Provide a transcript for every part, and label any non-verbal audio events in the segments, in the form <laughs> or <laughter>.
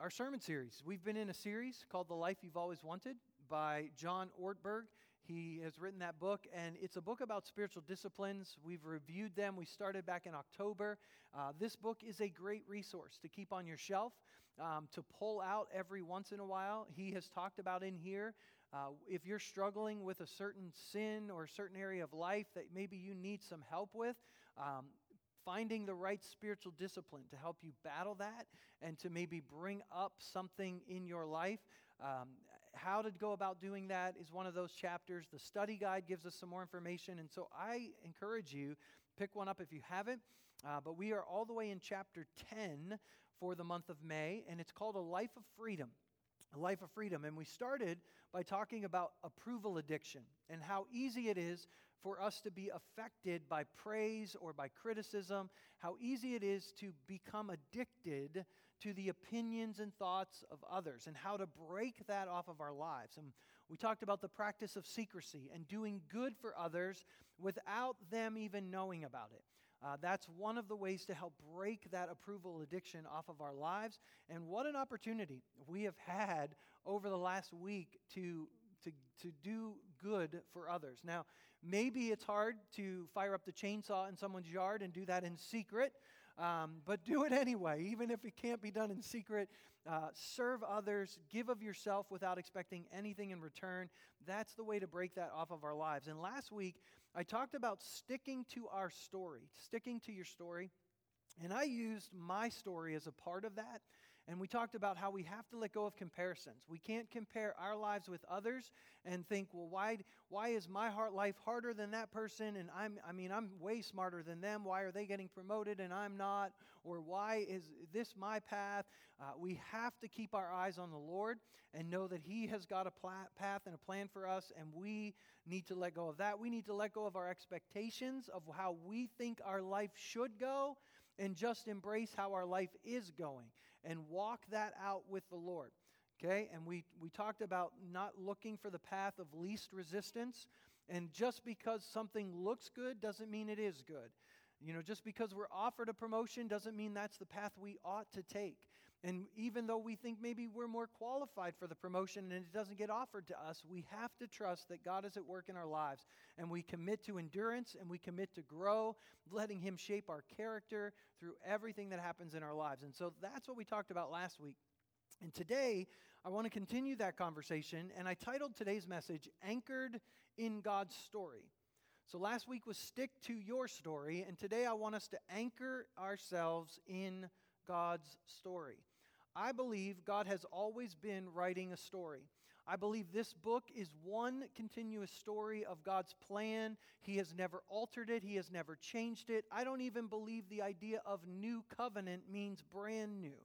our sermon series. We've been in a series called The Life You've Always Wanted by John Ortberg. He has written that book, and it's a book about spiritual disciplines. We've reviewed them. We started back in October. Uh, this book is a great resource to keep on your shelf, um, to pull out every once in a while. He has talked about in here uh, if you're struggling with a certain sin or a certain area of life that maybe you need some help with, um, finding the right spiritual discipline to help you battle that and to maybe bring up something in your life. Um, how to go about doing that is one of those chapters. The study guide gives us some more information. And so I encourage you, pick one up if you haven't. Uh, but we are all the way in chapter 10 for the month of May, and it's called A Life of Freedom a life of freedom. And we started by talking about approval addiction and how easy it is for us to be affected by praise or by criticism, how easy it is to become addicted to the opinions and thoughts of others, and how to break that off of our lives. And we talked about the practice of secrecy and doing good for others without them even knowing about it. Uh, that's one of the ways to help break that approval addiction off of our lives. And what an opportunity we have had over the last week to to, to do good for others. Now, maybe it's hard to fire up the chainsaw in someone's yard and do that in secret. Um, but do it anyway, even if it can't be done in secret. Uh, serve others, give of yourself without expecting anything in return. That's the way to break that off of our lives. And last week, I talked about sticking to our story, sticking to your story. And I used my story as a part of that. And we talked about how we have to let go of comparisons. We can't compare our lives with others and think, well, why, why is my heart life harder than that person? And I'm, I mean, I'm way smarter than them. Why are they getting promoted and I'm not? Or why is this my path? Uh, we have to keep our eyes on the Lord and know that He has got a pla- path and a plan for us. And we need to let go of that. We need to let go of our expectations of how we think our life should go and just embrace how our life is going and walk that out with the Lord. Okay? And we, we talked about not looking for the path of least resistance. And just because something looks good doesn't mean it is good. You know, just because we're offered a promotion doesn't mean that's the path we ought to take. And even though we think maybe we're more qualified for the promotion and it doesn't get offered to us, we have to trust that God is at work in our lives. And we commit to endurance and we commit to grow, letting Him shape our character through everything that happens in our lives. And so that's what we talked about last week. And today, I want to continue that conversation. And I titled today's message, Anchored in God's Story. So last week was stick to your story, and today I want us to anchor ourselves in God's story. I believe God has always been writing a story. I believe this book is one continuous story of God's plan. He has never altered it, He has never changed it. I don't even believe the idea of new covenant means brand new.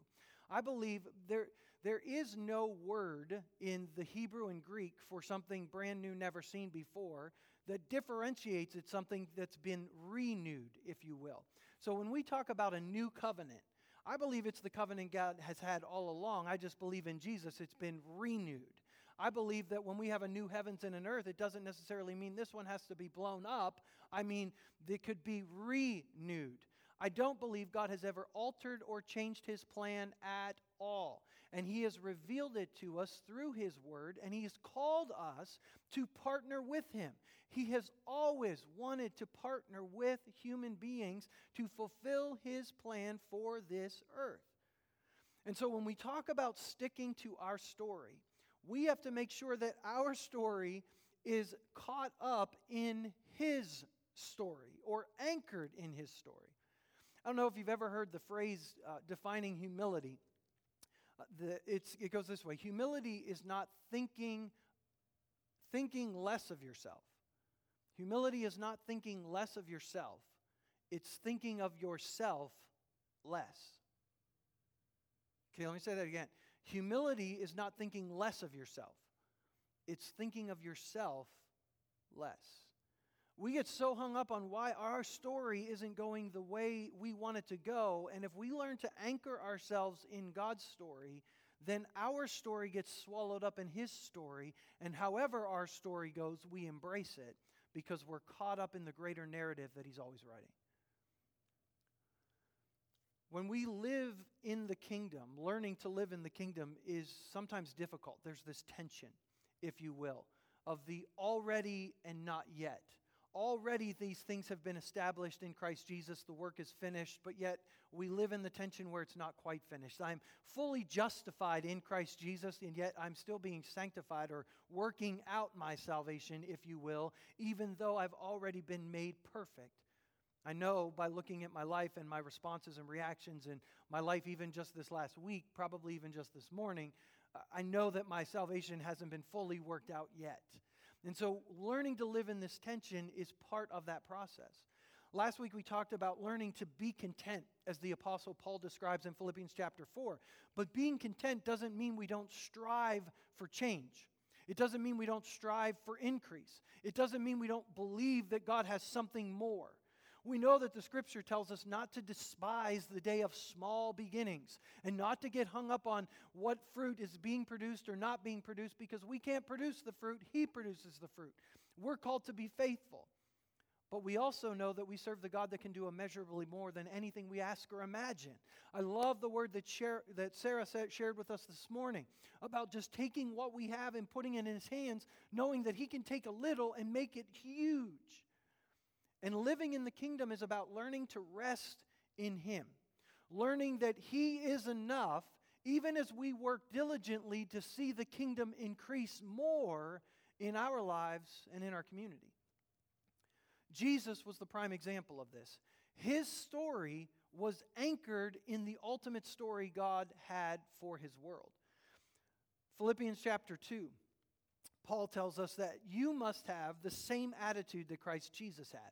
I believe there, there is no word in the Hebrew and Greek for something brand new, never seen before, that differentiates it something that's been renewed, if you will. So when we talk about a new covenant, I believe it's the covenant God has had all along. I just believe in Jesus, it's been renewed. I believe that when we have a new heavens and an earth, it doesn't necessarily mean this one has to be blown up. I mean, it could be renewed. I don't believe God has ever altered or changed his plan at all. And he has revealed it to us through his word, and he has called us to partner with him. He has always wanted to partner with human beings to fulfill his plan for this earth. And so when we talk about sticking to our story, we have to make sure that our story is caught up in his story or anchored in his story. I don't know if you've ever heard the phrase uh, defining humility. The, it goes this way humility is not thinking, thinking less of yourself. Humility is not thinking less of yourself, it's thinking of yourself less. Okay, let me say that again. Humility is not thinking less of yourself, it's thinking of yourself less. We get so hung up on why our story isn't going the way we want it to go. And if we learn to anchor ourselves in God's story, then our story gets swallowed up in His story. And however our story goes, we embrace it because we're caught up in the greater narrative that He's always writing. when we live in the kingdom, learning to live in the kingdom is sometimes difficult. There's this tension, if you will, of the already and not yet. Already these things have been established in Christ Jesus. The work is finished, but yet we live in the tension where it's not quite finished. I'm fully justified in Christ Jesus, and yet I'm still being sanctified or working out my salvation, if you will, even though I've already been made perfect. I know by looking at my life and my responses and reactions and my life, even just this last week, probably even just this morning, I know that my salvation hasn't been fully worked out yet. And so, learning to live in this tension is part of that process. Last week, we talked about learning to be content, as the Apostle Paul describes in Philippians chapter 4. But being content doesn't mean we don't strive for change. It doesn't mean we don't strive for increase. It doesn't mean we don't believe that God has something more. We know that the scripture tells us not to despise the day of small beginnings and not to get hung up on what fruit is being produced or not being produced because we can't produce the fruit, He produces the fruit. We're called to be faithful. But we also know that we serve the God that can do immeasurably more than anything we ask or imagine. I love the word that, that Sarah shared with us this morning about just taking what we have and putting it in His hands, knowing that He can take a little and make it huge. And living in the kingdom is about learning to rest in Him, learning that He is enough, even as we work diligently to see the kingdom increase more in our lives and in our community. Jesus was the prime example of this. His story was anchored in the ultimate story God had for his world. Philippians chapter 2, Paul tells us that you must have the same attitude that Christ Jesus had.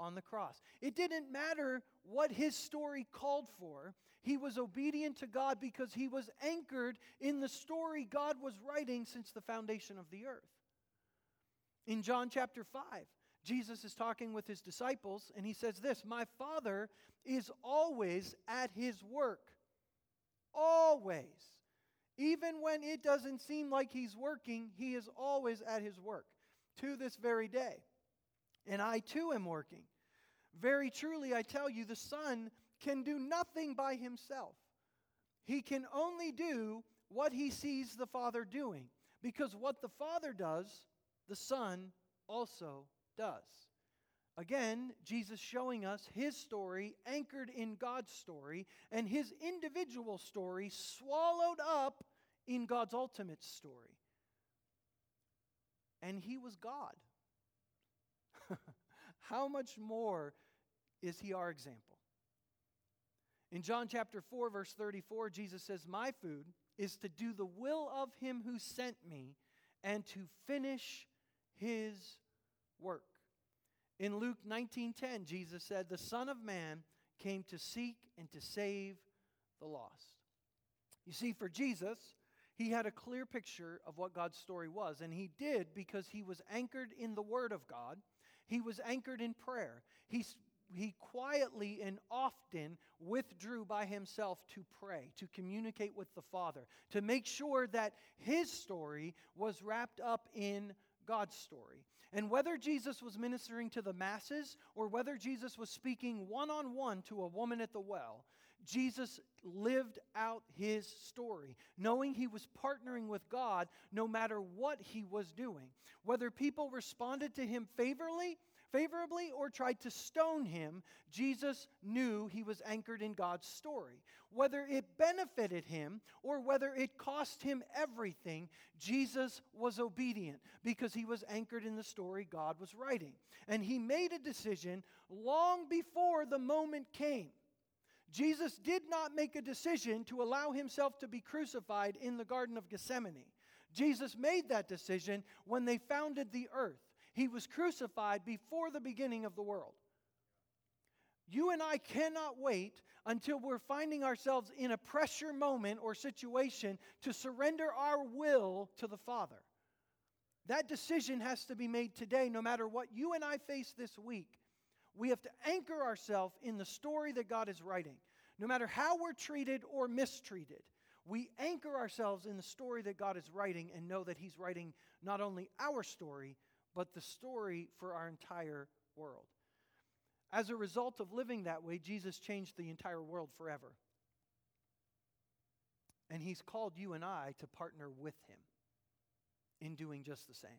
on the cross. It didn't matter what his story called for, he was obedient to God because he was anchored in the story God was writing since the foundation of the earth. In John chapter 5, Jesus is talking with his disciples, and he says this My Father is always at his work. Always. Even when it doesn't seem like he's working, he is always at his work to this very day. And I too am working. Very truly, I tell you, the Son can do nothing by himself. He can only do what he sees the Father doing, because what the Father does, the Son also does. Again, Jesus showing us his story anchored in God's story and his individual story swallowed up in God's ultimate story. And he was God. How much more is he our example? In John chapter 4, verse 34, Jesus says, My food is to do the will of him who sent me and to finish his work. In Luke 19:10, Jesus said, "The Son of Man came to seek and to save the lost." You see, for Jesus, he had a clear picture of what God's story was, and he did because he was anchored in the Word of God. He was anchored in prayer. He he quietly and often withdrew by himself to pray, to communicate with the Father, to make sure that his story was wrapped up in God's story. And whether Jesus was ministering to the masses or whether Jesus was speaking one on one to a woman at the well, Jesus lived out his story, knowing he was partnering with God no matter what he was doing. Whether people responded to him favorably favorably or tried to stone him, Jesus knew he was anchored in God's story. Whether it benefited him or whether it cost him everything, Jesus was obedient because he was anchored in the story God was writing. And he made a decision long before the moment came. Jesus did not make a decision to allow himself to be crucified in the Garden of Gethsemane. Jesus made that decision when they founded the earth. He was crucified before the beginning of the world. You and I cannot wait until we're finding ourselves in a pressure moment or situation to surrender our will to the Father. That decision has to be made today, no matter what you and I face this week. We have to anchor ourselves in the story that God is writing. No matter how we're treated or mistreated, we anchor ourselves in the story that God is writing and know that He's writing not only our story, but the story for our entire world. As a result of living that way, Jesus changed the entire world forever. And He's called you and I to partner with Him in doing just the same.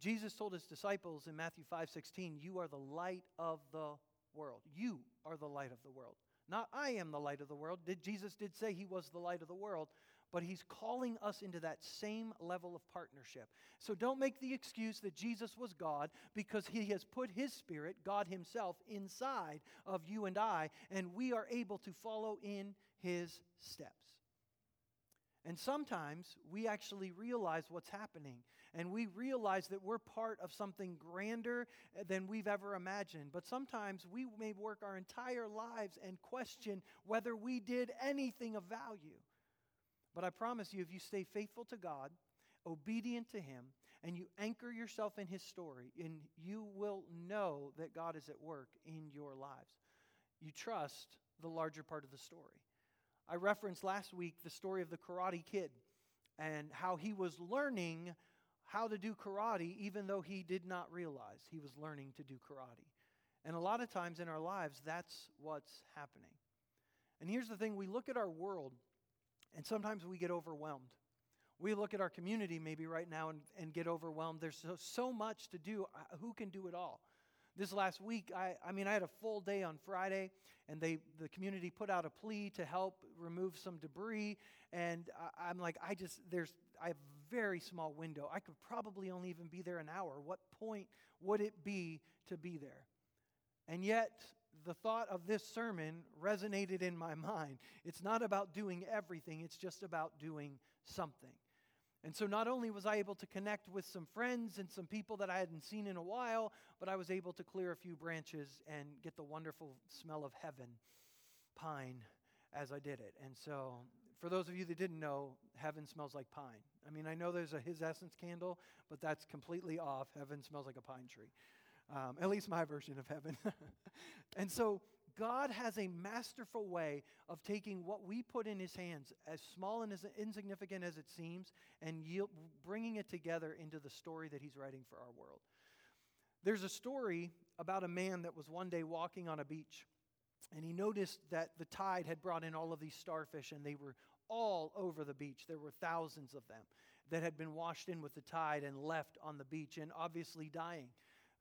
Jesus told his disciples in Matthew 5:16, "You are the light of the world. You are the light of the world. Not I am the light of the world. Did Jesus did say he was the light of the world, but he's calling us into that same level of partnership. So don't make the excuse that Jesus was God because he has put his spirit, God himself, inside of you and I, and we are able to follow in his steps. And sometimes we actually realize what's happening, and we realize that we're part of something grander than we've ever imagined. But sometimes we may work our entire lives and question whether we did anything of value. But I promise you, if you stay faithful to God, obedient to Him, and you anchor yourself in His story, and you will know that God is at work in your lives. You trust the larger part of the story. I referenced last week the story of the karate kid and how he was learning how to do karate even though he did not realize he was learning to do karate. And a lot of times in our lives, that's what's happening. And here's the thing we look at our world and sometimes we get overwhelmed. We look at our community maybe right now and, and get overwhelmed. There's so, so much to do. Who can do it all? This last week, I, I mean, I had a full day on Friday, and they the community put out a plea to help remove some debris. And I, I'm like, I just there's I have very small window. I could probably only even be there an hour. What point would it be to be there? And yet, the thought of this sermon resonated in my <laughs> mind. It's not about doing everything, it's just about doing something. And so not only was I able to connect with some friends and some people that I hadn't seen in a while, but I was able to clear a few branches and get the wonderful smell of heaven, pine, as I did it. And so, for those of you that didn't know, heaven smells like pine. I mean, I know there's a His Essence candle, but that's completely off. Heaven smells like a pine tree um, at least my version of heaven. <laughs> and so God has a masterful way of taking what we put in His hands, as small and as insignificant as it seems, and yield, bringing it together into the story that He's writing for our world. There's a story about a man that was one day walking on a beach, and he noticed that the tide had brought in all of these starfish, and they were all over the beach. There were thousands of them that had been washed in with the tide and left on the beach, and obviously dying.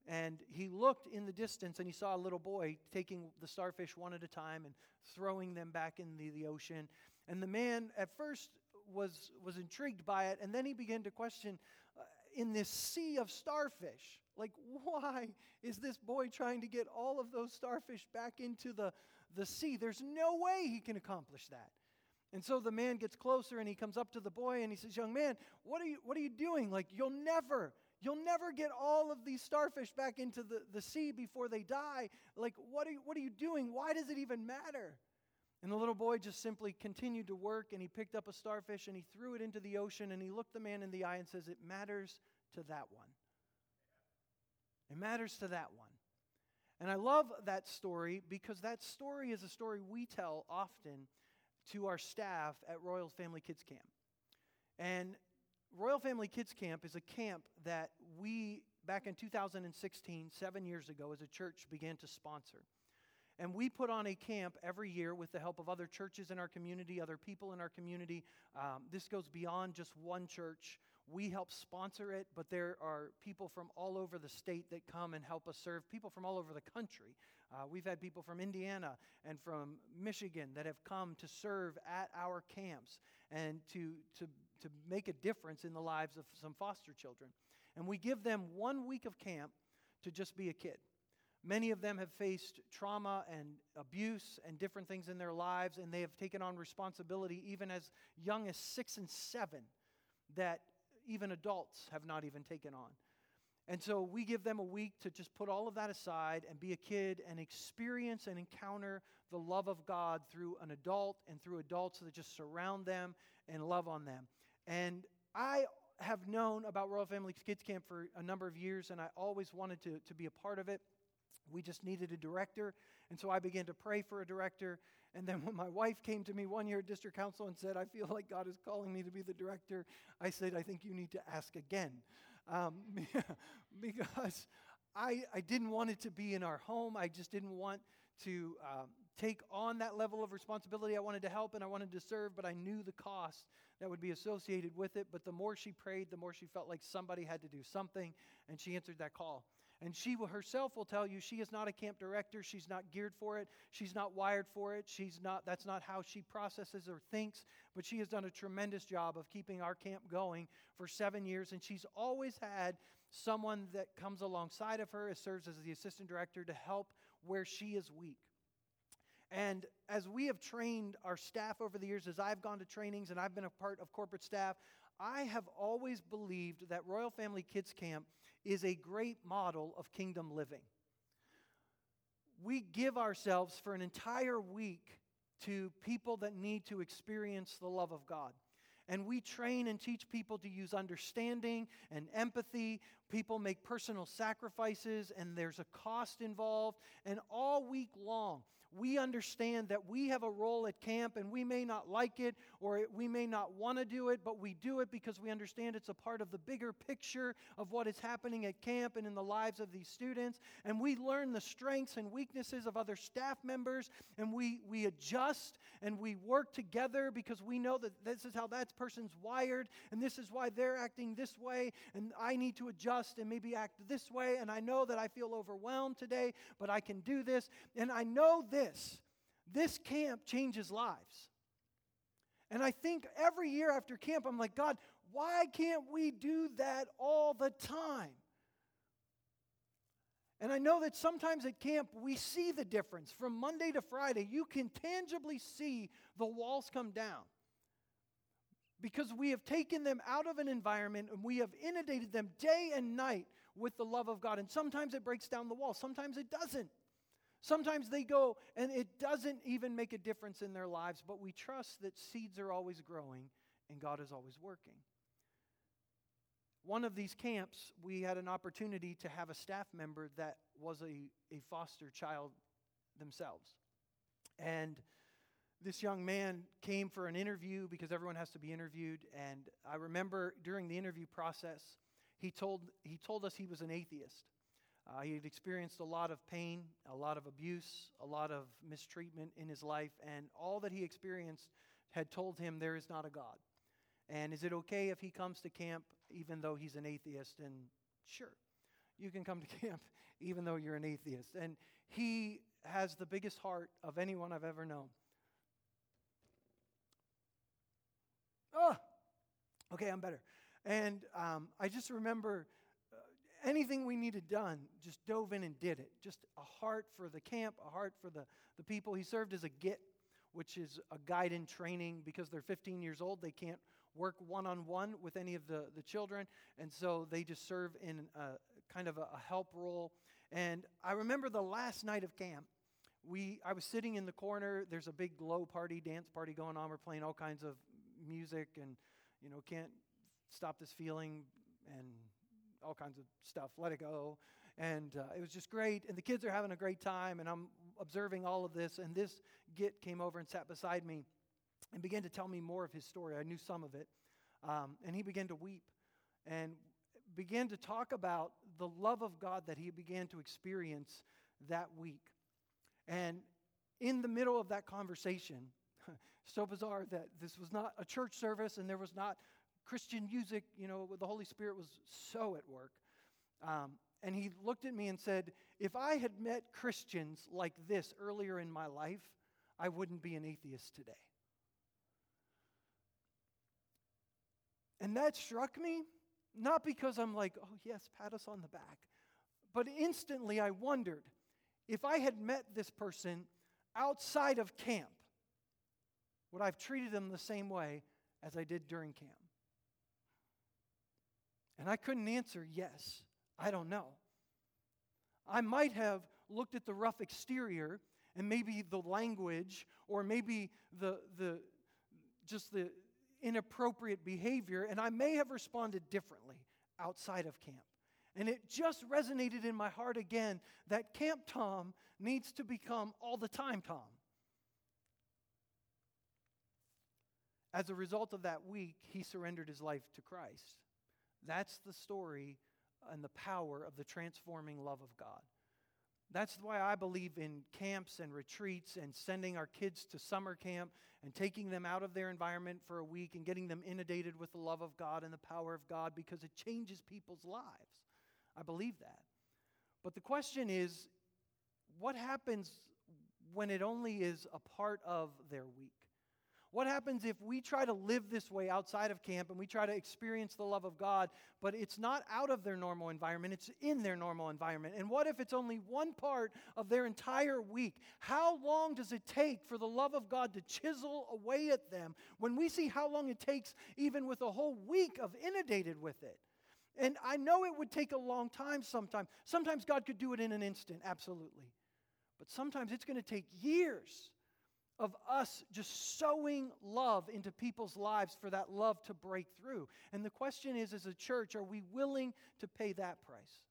And he looked in the distance and he saw a little boy taking the starfish one at a time and throwing them back in the, the ocean. And the man at first was, was intrigued by it, and then he began to question uh, in this sea of starfish, like, why is this boy trying to get all of those starfish back into the, the sea? There's no way he can accomplish that. And so the man gets closer and he comes up to the boy and he says, Young man, what are you, what are you doing? Like, you'll never You'll never get all of these starfish back into the, the sea before they die. Like, what are, you, what are you doing? Why does it even matter? And the little boy just simply continued to work and he picked up a starfish and he threw it into the ocean and he looked the man in the eye and says, It matters to that one. It matters to that one. And I love that story because that story is a story we tell often to our staff at Royal Family Kids Camp. And Royal Family Kids Camp is a camp that we, back in 2016, seven years ago, as a church, began to sponsor. And we put on a camp every year with the help of other churches in our community, other people in our community. Um, this goes beyond just one church. We help sponsor it, but there are people from all over the state that come and help us serve, people from all over the country. Uh, we've had people from Indiana and from Michigan that have come to serve at our camps and to, to to make a difference in the lives of some foster children. And we give them one week of camp to just be a kid. Many of them have faced trauma and abuse and different things in their lives, and they have taken on responsibility even as young as six and seven that even adults have not even taken on. And so we give them a week to just put all of that aside and be a kid and experience and encounter the love of God through an adult and through adults that just surround them and love on them. And I have known about Royal Family Kids Camp for a number of years, and I always wanted to, to be a part of it. We just needed a director, and so I began to pray for a director. And then when my wife came to me one year at district council and said, I feel like God is calling me to be the director, I said, I think you need to ask again. Um, <laughs> because I, I didn't want it to be in our home. I just didn't want to um, take on that level of responsibility. I wanted to help and I wanted to serve, but I knew the cost that would be associated with it. But the more she prayed, the more she felt like somebody had to do something, and she answered that call. And she herself will tell you she is not a camp director. She's not geared for it. She's not wired for it. She's not, that's not how she processes or thinks. But she has done a tremendous job of keeping our camp going for seven years. And she's always had someone that comes alongside of her, serves as the assistant director to help where she is weak. And as we have trained our staff over the years, as I've gone to trainings and I've been a part of corporate staff, I have always believed that Royal Family Kids Camp is a great model of kingdom living. We give ourselves for an entire week to people that need to experience the love of God. And we train and teach people to use understanding and empathy. People make personal sacrifices, and there's a cost involved. And all week long, we understand that we have a role at camp and we may not like it or we may not want to do it, but we do it because we understand it's a part of the bigger picture of what is happening at camp and in the lives of these students. And we learn the strengths and weaknesses of other staff members and we, we adjust and we work together because we know that this is how that person's wired and this is why they're acting this way and I need to adjust and maybe act this way. And I know that I feel overwhelmed today, but I can do this. And I know this this camp changes lives. And I think every year after camp, I'm like, God, why can't we do that all the time? And I know that sometimes at camp we see the difference. From Monday to Friday, you can tangibly see the walls come down. Because we have taken them out of an environment and we have inundated them day and night with the love of God. And sometimes it breaks down the wall, sometimes it doesn't. Sometimes they go and it doesn't even make a difference in their lives, but we trust that seeds are always growing and God is always working. One of these camps, we had an opportunity to have a staff member that was a, a foster child themselves. And this young man came for an interview because everyone has to be interviewed. And I remember during the interview process, he told, he told us he was an atheist. Uh, he had experienced a lot of pain, a lot of abuse, a lot of mistreatment in his life, and all that he experienced had told him there is not a God. And is it okay if he comes to camp even though he's an atheist? And sure, you can come to <laughs> camp even though you're an atheist. And he has the biggest heart of anyone I've ever known. Oh, okay, I'm better. And um, I just remember anything we needed done, just dove in and did it. Just a heart for the camp, a heart for the, the people. He served as a GIT, which is a guide in training because they're 15 years old. They can't work one on one with any of the, the children. And so they just serve in a, kind of a, a help role. And I remember the last night of camp. We, I was sitting in the corner. There's a big glow party, dance party going on. We're playing all kinds of music and, you know, can't stop this feeling and all kinds of stuff. Let it go. And uh, it was just great. And the kids are having a great time. And I'm observing all of this. And this GIT came over and sat beside me and began to tell me more of his story. I knew some of it. Um, and he began to weep and began to talk about the love of God that he began to experience that week. And in the middle of that conversation, <laughs> so bizarre that this was not a church service and there was not Christian music, you know, the Holy Spirit was so at work. Um, and he looked at me and said, If I had met Christians like this earlier in my life, I wouldn't be an atheist today. And that struck me, not because I'm like, oh, yes, pat us on the back, but instantly I wondered if I had met this person outside of camp, would I have treated them the same way as I did during camp? And I couldn't answer yes. I don't know. I might have looked at the rough exterior and maybe the language or maybe the, the just the inappropriate behavior, and I may have responded differently outside of camp. And it just resonated in my heart again that Camp Tom needs to become all the time Tom. As a result of that week, he surrendered his life to Christ. That's the story and the power of the transforming love of God. That's why I believe in camps and retreats and sending our kids to summer camp and taking them out of their environment for a week and getting them inundated with the love of God and the power of God because it changes people's lives. I believe that. But the question is what happens when it only is a part of their week? What happens if we try to live this way outside of camp and we try to experience the love of God, but it's not out of their normal environment, it's in their normal environment? And what if it's only one part of their entire week? How long does it take for the love of God to chisel away at them when we see how long it takes, even with a whole week of inundated with it? And I know it would take a long time sometimes. Sometimes God could do it in an instant, absolutely. But sometimes it's going to take years of us just sowing love into people's lives for that love to break through. And the question is, as a church, are we willing to pay that price?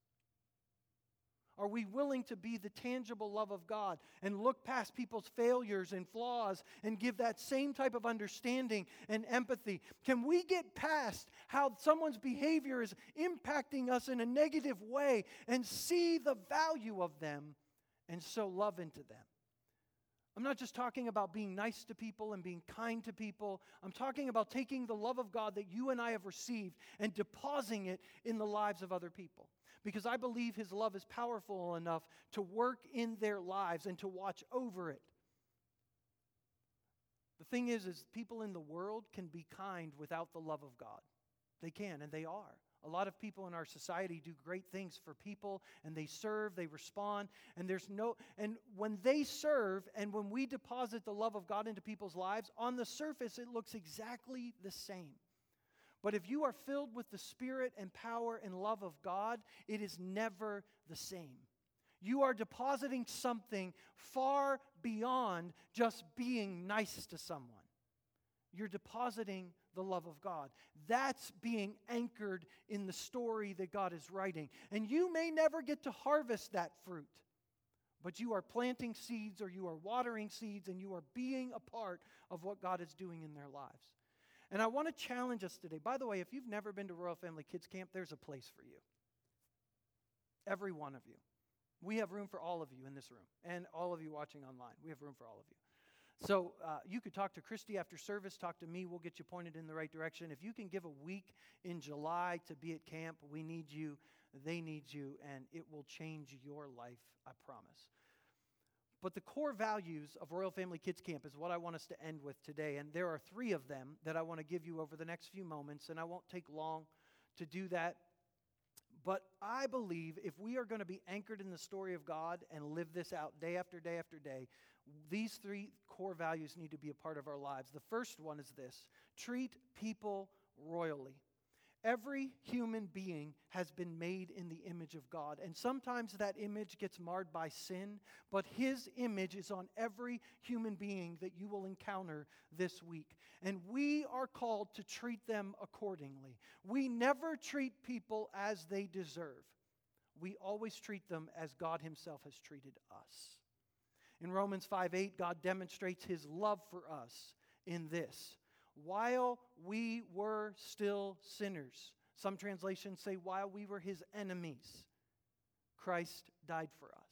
Are we willing to be the tangible love of God and look past people's failures and flaws and give that same type of understanding and empathy? Can we get past how someone's behavior is impacting us in a negative way and see the value of them and sow love into them? I'm not just talking about being nice to people and being kind to people. I'm talking about taking the love of God that you and I have received and depositing it in the lives of other people. Because I believe His love is powerful enough to work in their lives and to watch over it. The thing is, is people in the world can be kind without the love of God. They can, and they are. A lot of people in our society do great things for people and they serve, they respond, and there's no and when they serve and when we deposit the love of God into people's lives, on the surface it looks exactly the same. But if you are filled with the spirit and power and love of God, it is never the same. You are depositing something far beyond just being nice to someone. You're depositing the love of God. That's being anchored in the story that God is writing. And you may never get to harvest that fruit, but you are planting seeds or you are watering seeds and you are being a part of what God is doing in their lives. And I want to challenge us today. By the way, if you've never been to Royal Family Kids Camp, there's a place for you. Every one of you. We have room for all of you in this room and all of you watching online. We have room for all of you. So uh, you could talk to Christy after service, talk to me. We'll get you pointed in the right direction. If you can give a week in July to be at camp, we need you. They need you, and it will change your life, I promise. But the core values of Royal Family Kids Camp is what I want us to end with today. And there are three of them that I want to give you over the next few moments, and I won't take long to do that. But I believe if we are going to be anchored in the story of God and live this out day after day after day, these three core values need to be a part of our lives. The first one is this treat people royally. Every human being has been made in the image of God. And sometimes that image gets marred by sin, but His image is on every human being that you will encounter this week. And we are called to treat them accordingly. We never treat people as they deserve, we always treat them as God Himself has treated us. In Romans 5 8, God demonstrates his love for us in this. While we were still sinners, some translations say, while we were his enemies, Christ died for us.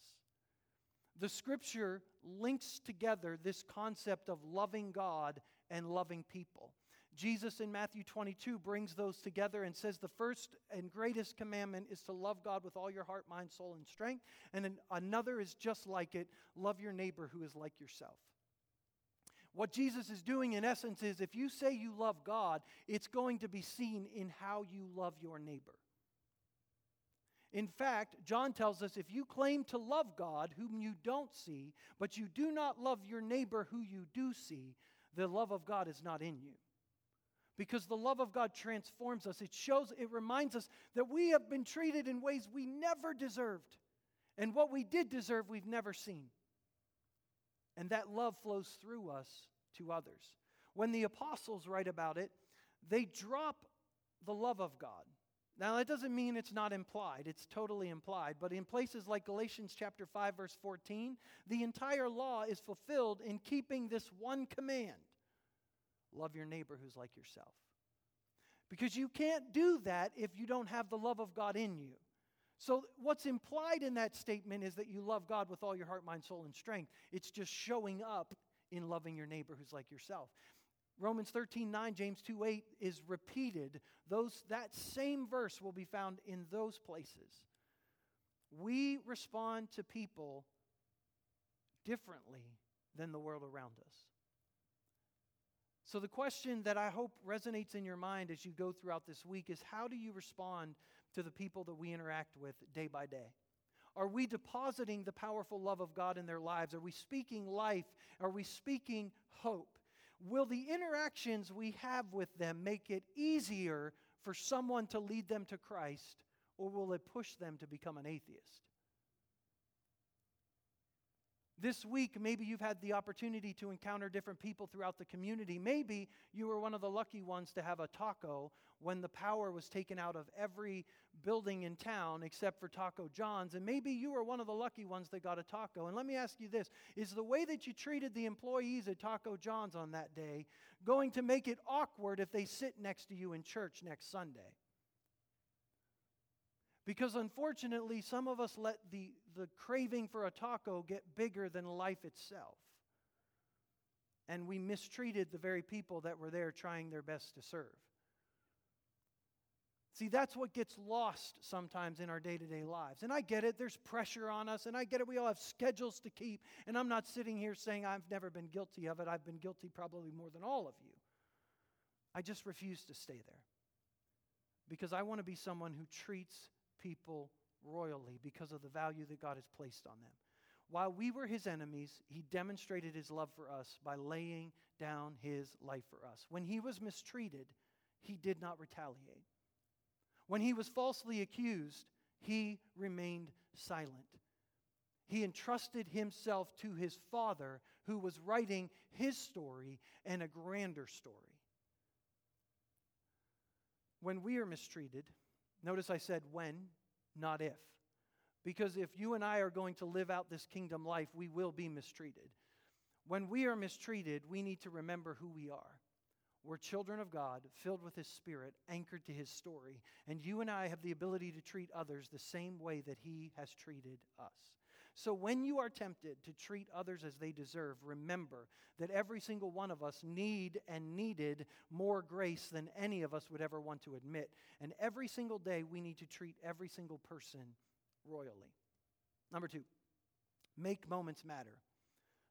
The scripture links together this concept of loving God and loving people. Jesus in Matthew 22 brings those together and says the first and greatest commandment is to love God with all your heart, mind, soul, and strength. And another is just like it love your neighbor who is like yourself. What Jesus is doing, in essence, is if you say you love God, it's going to be seen in how you love your neighbor. In fact, John tells us if you claim to love God whom you don't see, but you do not love your neighbor who you do see, the love of God is not in you because the love of God transforms us. It shows, it reminds us that we have been treated in ways we never deserved. And what we did deserve, we've never seen. And that love flows through us to others. When the apostles write about it, they drop the love of God. Now, that doesn't mean it's not implied, it's totally implied. But in places like Galatians chapter 5, verse 14, the entire law is fulfilled in keeping this one command love your neighbor who's like yourself. Because you can't do that if you don't have the love of God in you. So, what's implied in that statement is that you love God with all your heart, mind, soul, and strength. It's just showing up in loving your neighbor who's like yourself. Romans 13, 9, James 2, 8 is repeated. Those, that same verse will be found in those places. We respond to people differently than the world around us. So, the question that I hope resonates in your mind as you go throughout this week is how do you respond to the people that we interact with day by day? Are we depositing the powerful love of God in their lives? Are we speaking life? Are we speaking hope? Will the interactions we have with them make it easier for someone to lead them to Christ, or will it push them to become an atheist? This week, maybe you've had the opportunity to encounter different people throughout the community. Maybe you were one of the lucky ones to have a taco when the power was taken out of every building in town except for Taco John's. And maybe you were one of the lucky ones that got a taco. And let me ask you this Is the way that you treated the employees at Taco John's on that day going to make it awkward if they sit next to you in church next Sunday? Because unfortunately, some of us let the, the craving for a taco get bigger than life itself. And we mistreated the very people that were there trying their best to serve. See, that's what gets lost sometimes in our day to day lives. And I get it, there's pressure on us, and I get it, we all have schedules to keep. And I'm not sitting here saying I've never been guilty of it. I've been guilty probably more than all of you. I just refuse to stay there because I want to be someone who treats people royally because of the value that God has placed on them. While we were his enemies, he demonstrated his love for us by laying down his life for us. When he was mistreated, he did not retaliate. When he was falsely accused, he remained silent. He entrusted himself to his father, who was writing his story and a grander story. When we are mistreated, Notice I said when, not if. Because if you and I are going to live out this kingdom life, we will be mistreated. When we are mistreated, we need to remember who we are. We're children of God, filled with His Spirit, anchored to His story. And you and I have the ability to treat others the same way that He has treated us. So when you are tempted to treat others as they deserve, remember that every single one of us need and needed more grace than any of us would ever want to admit. And every single day we need to treat every single person royally. Number 2, make moments matter.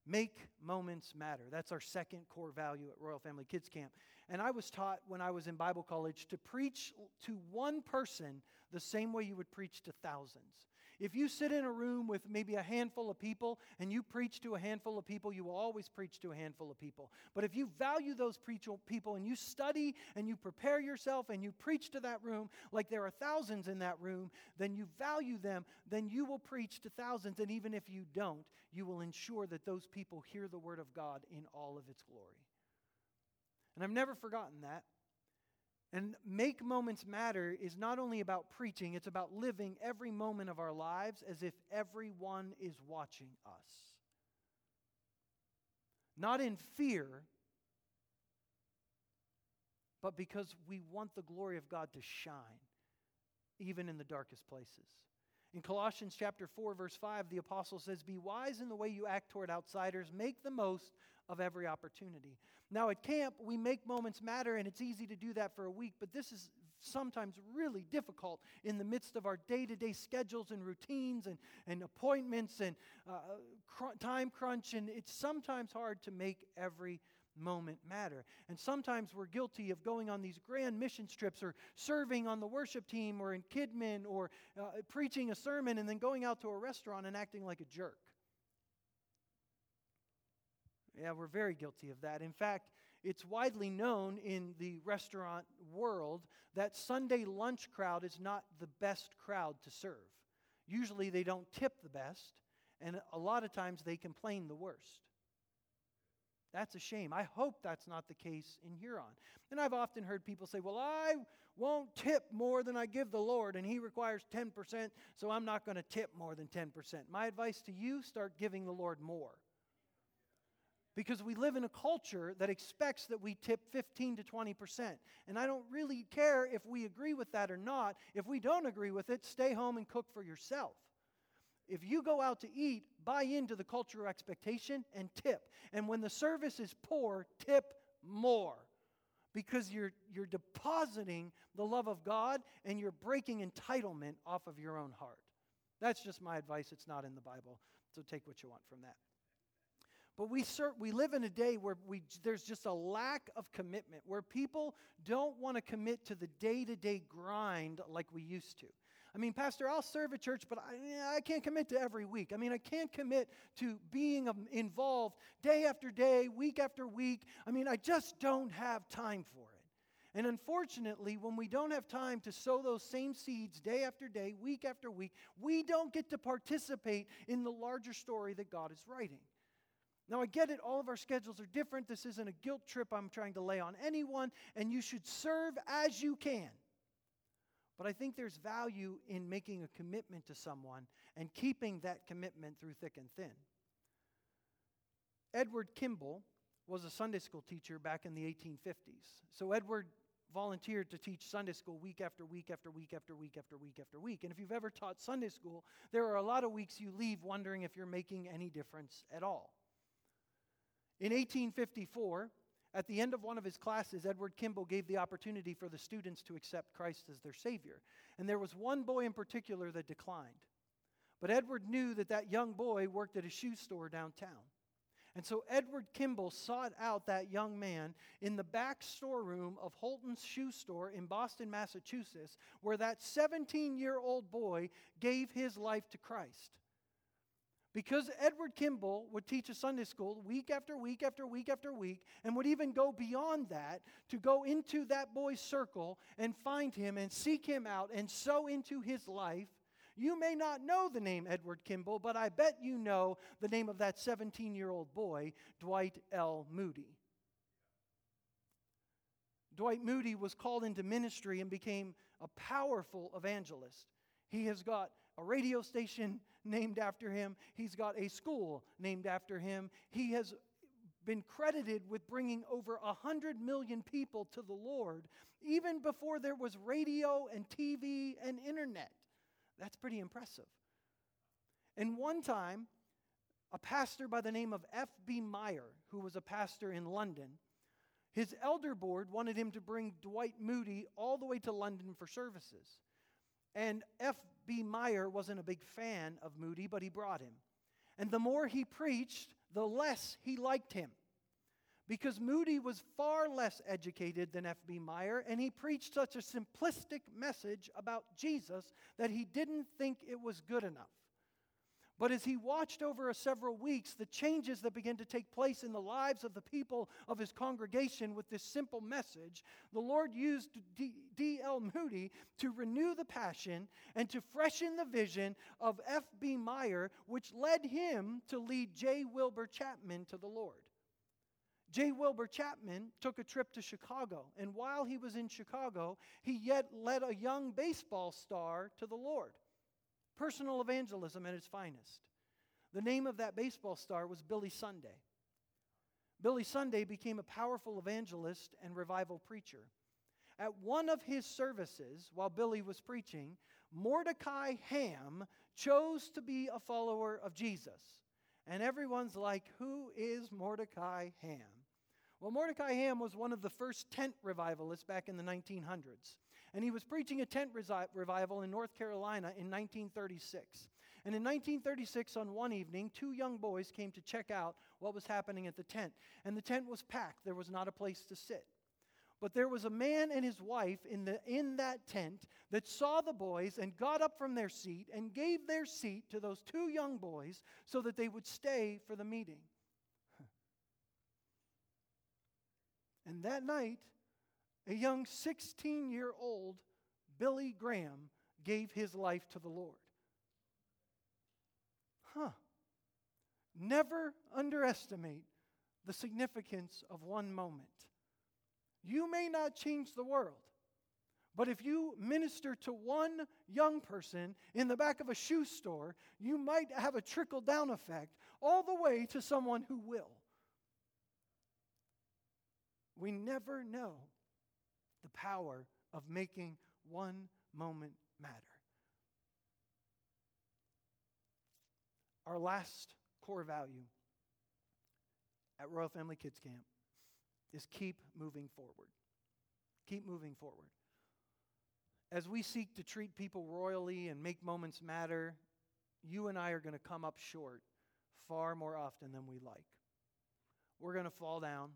Make moments matter. That's our second core value at Royal Family Kids Camp. And I was taught when I was in Bible college to preach to one person the same way you would preach to thousands. If you sit in a room with maybe a handful of people and you preach to a handful of people, you will always preach to a handful of people. But if you value those people and you study and you prepare yourself and you preach to that room like there are thousands in that room, then you value them, then you will preach to thousands. And even if you don't, you will ensure that those people hear the word of God in all of its glory. And I've never forgotten that. And make moments matter is not only about preaching, it's about living every moment of our lives as if everyone is watching us. Not in fear, but because we want the glory of God to shine, even in the darkest places. In Colossians chapter 4 verse 5 the apostle says be wise in the way you act toward outsiders make the most of every opportunity. Now, at camp, we make moments matter, and it's easy to do that for a week, but this is sometimes really difficult in the midst of our day to day schedules and routines and, and appointments and uh, cr- time crunch, and it's sometimes hard to make every moment matter. And sometimes we're guilty of going on these grand mission trips or serving on the worship team or in KidMin or uh, preaching a sermon and then going out to a restaurant and acting like a jerk. Yeah, we're very guilty of that. In fact, it's widely known in the restaurant world that Sunday lunch crowd is not the best crowd to serve. Usually they don't tip the best, and a lot of times they complain the worst. That's a shame. I hope that's not the case in Huron. And I've often heard people say, well, I won't tip more than I give the Lord, and He requires 10%, so I'm not going to tip more than 10%. My advice to you start giving the Lord more. Because we live in a culture that expects that we tip 15 to 20%. And I don't really care if we agree with that or not. If we don't agree with it, stay home and cook for yourself. If you go out to eat, buy into the cultural expectation and tip. And when the service is poor, tip more. Because you're, you're depositing the love of God and you're breaking entitlement off of your own heart. That's just my advice. It's not in the Bible. So take what you want from that. But we, cert- we live in a day where we, there's just a lack of commitment, where people don't want to commit to the day to day grind like we used to. I mean, Pastor, I'll serve a church, but I, I can't commit to every week. I mean, I can't commit to being um, involved day after day, week after week. I mean, I just don't have time for it. And unfortunately, when we don't have time to sow those same seeds day after day, week after week, we don't get to participate in the larger story that God is writing. Now, I get it, all of our schedules are different. This isn't a guilt trip I'm trying to lay on anyone, and you should serve as you can. But I think there's value in making a commitment to someone and keeping that commitment through thick and thin. Edward Kimball was a Sunday school teacher back in the 1850s. So, Edward volunteered to teach Sunday school week after week after week after week after week after week. And if you've ever taught Sunday school, there are a lot of weeks you leave wondering if you're making any difference at all. In 1854, at the end of one of his classes, Edward Kimball gave the opportunity for the students to accept Christ as their Savior. And there was one boy in particular that declined. But Edward knew that that young boy worked at a shoe store downtown. And so Edward Kimball sought out that young man in the back storeroom of Holton's shoe store in Boston, Massachusetts, where that 17 year old boy gave his life to Christ. Because Edward Kimball would teach a Sunday school week after week after week after week, and would even go beyond that to go into that boy's circle and find him and seek him out and sow into his life. You may not know the name Edward Kimball, but I bet you know the name of that 17 year old boy, Dwight L. Moody. Dwight Moody was called into ministry and became a powerful evangelist. He has got a radio station named after him. He's got a school named after him. He has been credited with bringing over 100 million people to the Lord even before there was radio and TV and internet. That's pretty impressive. And one time, a pastor by the name of F.B. Meyer, who was a pastor in London, his elder board wanted him to bring Dwight Moody all the way to London for services. And F.B. Meyer wasn't a big fan of Moody, but he brought him. And the more he preached, the less he liked him. Because Moody was far less educated than F.B. Meyer, and he preached such a simplistic message about Jesus that he didn't think it was good enough. But as he watched over several weeks the changes that began to take place in the lives of the people of his congregation with this simple message, the Lord used D.L. Moody to renew the passion and to freshen the vision of F.B. Meyer, which led him to lead J. Wilbur Chapman to the Lord. J. Wilbur Chapman took a trip to Chicago, and while he was in Chicago, he yet led a young baseball star to the Lord. Personal evangelism at its finest. The name of that baseball star was Billy Sunday. Billy Sunday became a powerful evangelist and revival preacher. At one of his services, while Billy was preaching, Mordecai Ham chose to be a follower of Jesus. And everyone's like, Who is Mordecai Ham? Well, Mordecai Ham was one of the first tent revivalists back in the 1900s. And he was preaching a tent resi- revival in North Carolina in 1936. And in 1936, on one evening, two young boys came to check out what was happening at the tent. And the tent was packed, there was not a place to sit. But there was a man and his wife in, the, in that tent that saw the boys and got up from their seat and gave their seat to those two young boys so that they would stay for the meeting. <laughs> And that night, a young 16 year old Billy Graham gave his life to the Lord. Huh. Never underestimate the significance of one moment. You may not change the world, but if you minister to one young person in the back of a shoe store, you might have a trickle down effect all the way to someone who will. We never know the power of making one moment matter. Our last core value at Royal Family Kids Camp is keep moving forward. Keep moving forward. As we seek to treat people royally and make moments matter, you and I are going to come up short far more often than we like. We're going to fall down.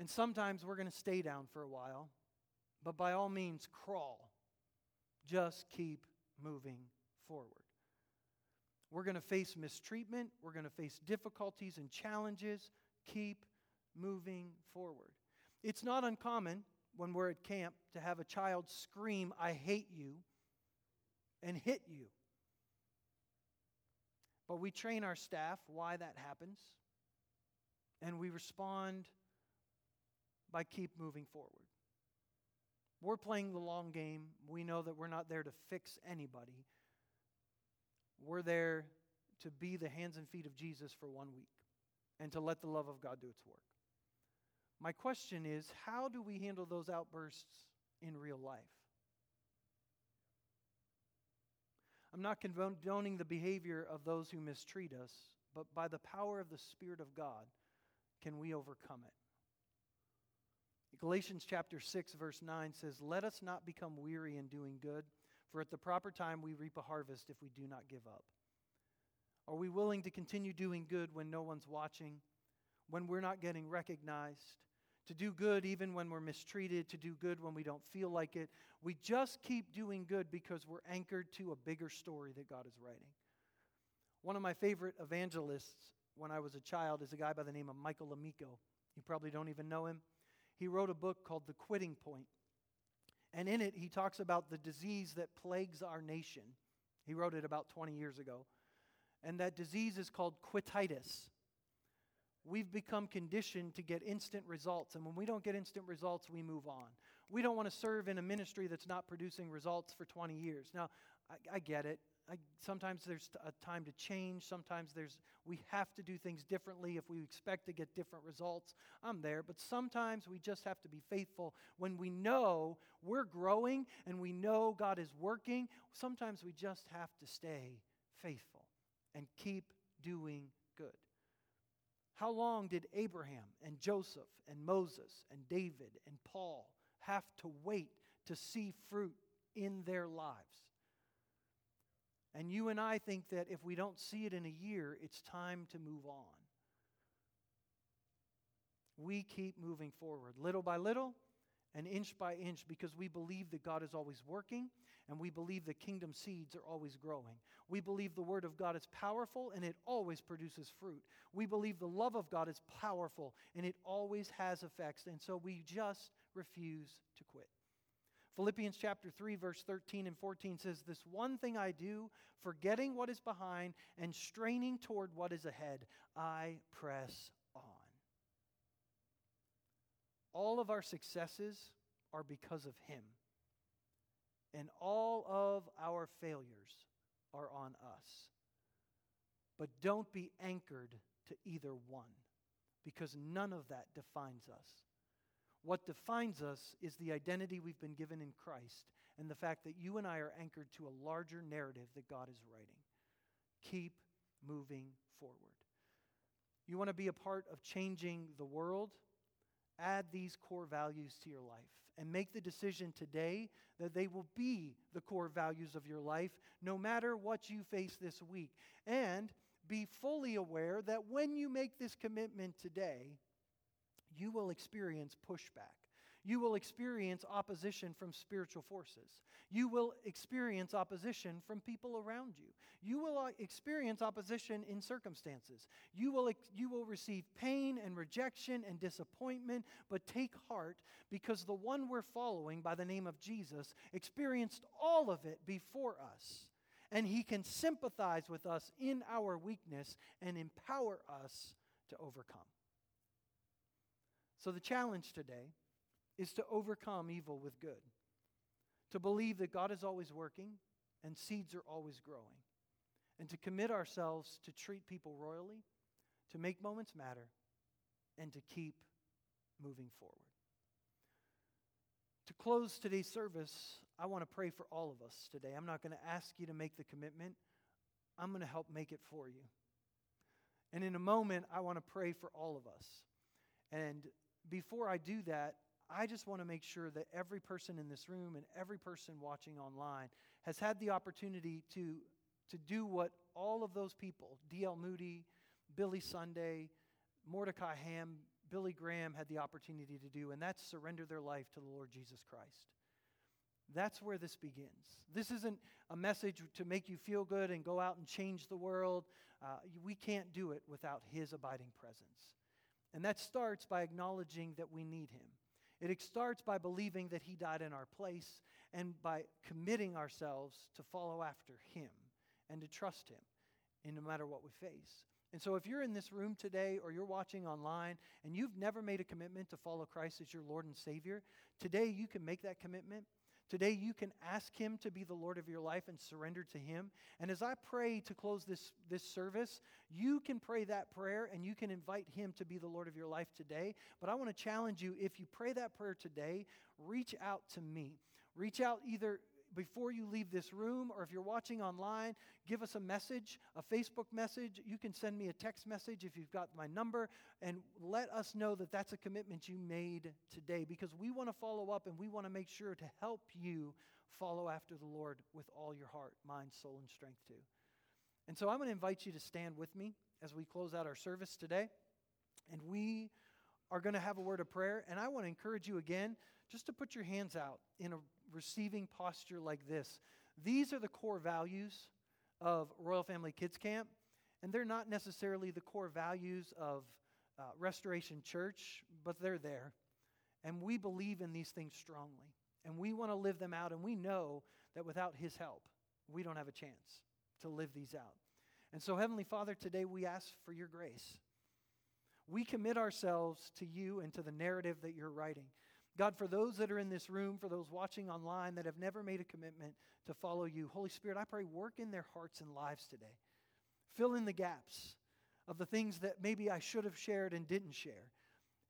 And sometimes we're going to stay down for a while. But by all means, crawl. Just keep moving forward. We're going to face mistreatment. We're going to face difficulties and challenges. Keep moving forward. It's not uncommon when we're at camp to have a child scream, I hate you, and hit you. But we train our staff why that happens, and we respond by keep moving forward. We're playing the long game. We know that we're not there to fix anybody. We're there to be the hands and feet of Jesus for one week and to let the love of God do its work. My question is how do we handle those outbursts in real life? I'm not condoning the behavior of those who mistreat us, but by the power of the Spirit of God, can we overcome it? Galatians chapter 6, verse 9 says, Let us not become weary in doing good, for at the proper time we reap a harvest if we do not give up. Are we willing to continue doing good when no one's watching, when we're not getting recognized, to do good even when we're mistreated, to do good when we don't feel like it? We just keep doing good because we're anchored to a bigger story that God is writing. One of my favorite evangelists when I was a child is a guy by the name of Michael Amico. You probably don't even know him he wrote a book called The Quitting Point. And in it, he talks about the disease that plagues our nation. He wrote it about 20 years ago. And that disease is called quititis. We've become conditioned to get instant results. And when we don't get instant results, we move on. We don't want to serve in a ministry that's not producing results for 20 years. Now, I, I get it. Sometimes there's a time to change. Sometimes there's we have to do things differently if we expect to get different results. I'm there, but sometimes we just have to be faithful when we know we're growing and we know God is working. Sometimes we just have to stay faithful and keep doing good. How long did Abraham and Joseph and Moses and David and Paul have to wait to see fruit in their lives? And you and I think that if we don't see it in a year, it's time to move on. We keep moving forward, little by little and inch by inch, because we believe that God is always working and we believe the kingdom seeds are always growing. We believe the word of God is powerful and it always produces fruit. We believe the love of God is powerful and it always has effects. And so we just refuse to quit. Philippians chapter 3, verse 13 and 14 says, This one thing I do, forgetting what is behind and straining toward what is ahead, I press on. All of our successes are because of Him, and all of our failures are on us. But don't be anchored to either one, because none of that defines us. What defines us is the identity we've been given in Christ and the fact that you and I are anchored to a larger narrative that God is writing. Keep moving forward. You want to be a part of changing the world? Add these core values to your life and make the decision today that they will be the core values of your life no matter what you face this week. And be fully aware that when you make this commitment today, you will experience pushback. You will experience opposition from spiritual forces. You will experience opposition from people around you. You will uh, experience opposition in circumstances. You will, you will receive pain and rejection and disappointment, but take heart because the one we're following by the name of Jesus experienced all of it before us. And he can sympathize with us in our weakness and empower us to overcome. So the challenge today is to overcome evil with good, to believe that God is always working and seeds are always growing, and to commit ourselves to treat people royally, to make moments matter, and to keep moving forward. To close today's service, I want to pray for all of us today. I'm not going to ask you to make the commitment, I'm going to help make it for you. And in a moment, I want to pray for all of us. And before I do that, I just want to make sure that every person in this room and every person watching online has had the opportunity to, to do what all of those people, D.L. Moody, Billy Sunday, Mordecai Ham, Billy Graham had the opportunity to do, and that's surrender their life to the Lord Jesus Christ. That's where this begins. This isn't a message to make you feel good and go out and change the world. Uh, we can't do it without His abiding presence. And that starts by acknowledging that we need Him. It starts by believing that He died in our place and by committing ourselves to follow after Him and to trust Him in no matter what we face. And so, if you're in this room today or you're watching online and you've never made a commitment to follow Christ as your Lord and Savior, today you can make that commitment. Today, you can ask Him to be the Lord of your life and surrender to Him. And as I pray to close this, this service, you can pray that prayer and you can invite Him to be the Lord of your life today. But I want to challenge you if you pray that prayer today, reach out to me. Reach out either before you leave this room, or if you're watching online, give us a message, a Facebook message. You can send me a text message if you've got my number, and let us know that that's a commitment you made today because we want to follow up and we want to make sure to help you follow after the Lord with all your heart, mind, soul, and strength too. And so I'm going to invite you to stand with me as we close out our service today. And we are going to have a word of prayer. And I want to encourage you again just to put your hands out in a receiving posture like this. These are the core values of Royal Family Kids Camp, and they're not necessarily the core values of uh, Restoration Church, but they're there. And we believe in these things strongly, and we want to live them out, and we know that without His help, we don't have a chance to live these out. And so, Heavenly Father, today we ask for your grace. We commit ourselves to you and to the narrative that you're writing. God, for those that are in this room, for those watching online that have never made a commitment to follow you, Holy Spirit, I pray, work in their hearts and lives today. Fill in the gaps of the things that maybe I should have shared and didn't share.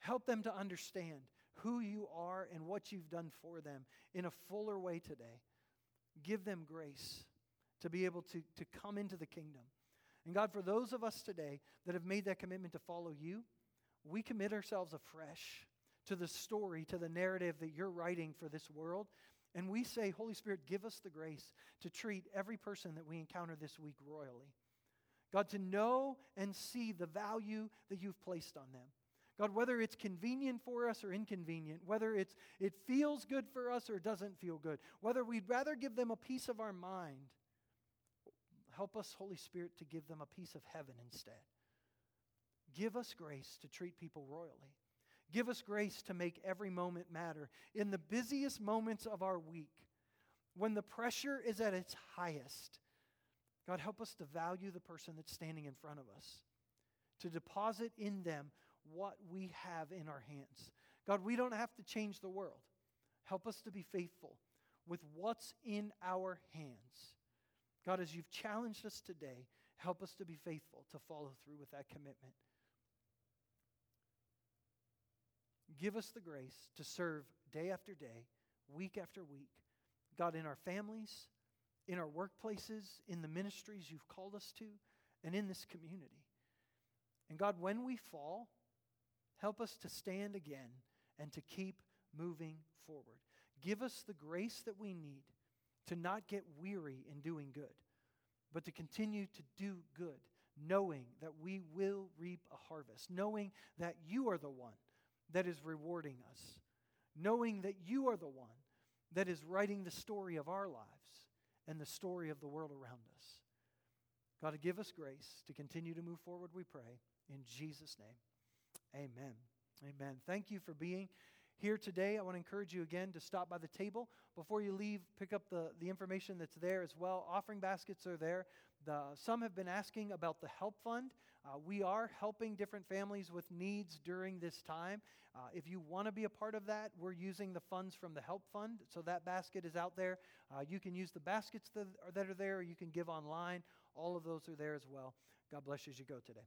Help them to understand who you are and what you've done for them in a fuller way today. Give them grace to be able to, to come into the kingdom. And God, for those of us today that have made that commitment to follow you, we commit ourselves afresh to the story, to the narrative that you're writing for this world. And we say, Holy Spirit, give us the grace to treat every person that we encounter this week royally. God, to know and see the value that you've placed on them. God, whether it's convenient for us or inconvenient, whether it's, it feels good for us or doesn't feel good, whether we'd rather give them a piece of our mind, help us, Holy Spirit, to give them a piece of heaven instead. Give us grace to treat people royally. Give us grace to make every moment matter. In the busiest moments of our week, when the pressure is at its highest, God, help us to value the person that's standing in front of us, to deposit in them what we have in our hands. God, we don't have to change the world. Help us to be faithful with what's in our hands. God, as you've challenged us today, help us to be faithful to follow through with that commitment. Give us the grace to serve day after day, week after week. God, in our families, in our workplaces, in the ministries you've called us to, and in this community. And God, when we fall, help us to stand again and to keep moving forward. Give us the grace that we need to not get weary in doing good, but to continue to do good, knowing that we will reap a harvest, knowing that you are the one that is rewarding us, knowing that you are the one that is writing the story of our lives and the story of the world around us. God, give us grace to continue to move forward, we pray. In Jesus' name, amen. Amen. Thank you for being here today. I want to encourage you again to stop by the table. Before you leave, pick up the, the information that's there as well. Offering baskets are there. The, some have been asking about the Help Fund. Uh, we are helping different families with needs during this time. Uh, if you want to be a part of that, we're using the funds from the Help Fund. So that basket is out there. Uh, you can use the baskets that are, that are there, you can give online. All of those are there as well. God bless you as you go today.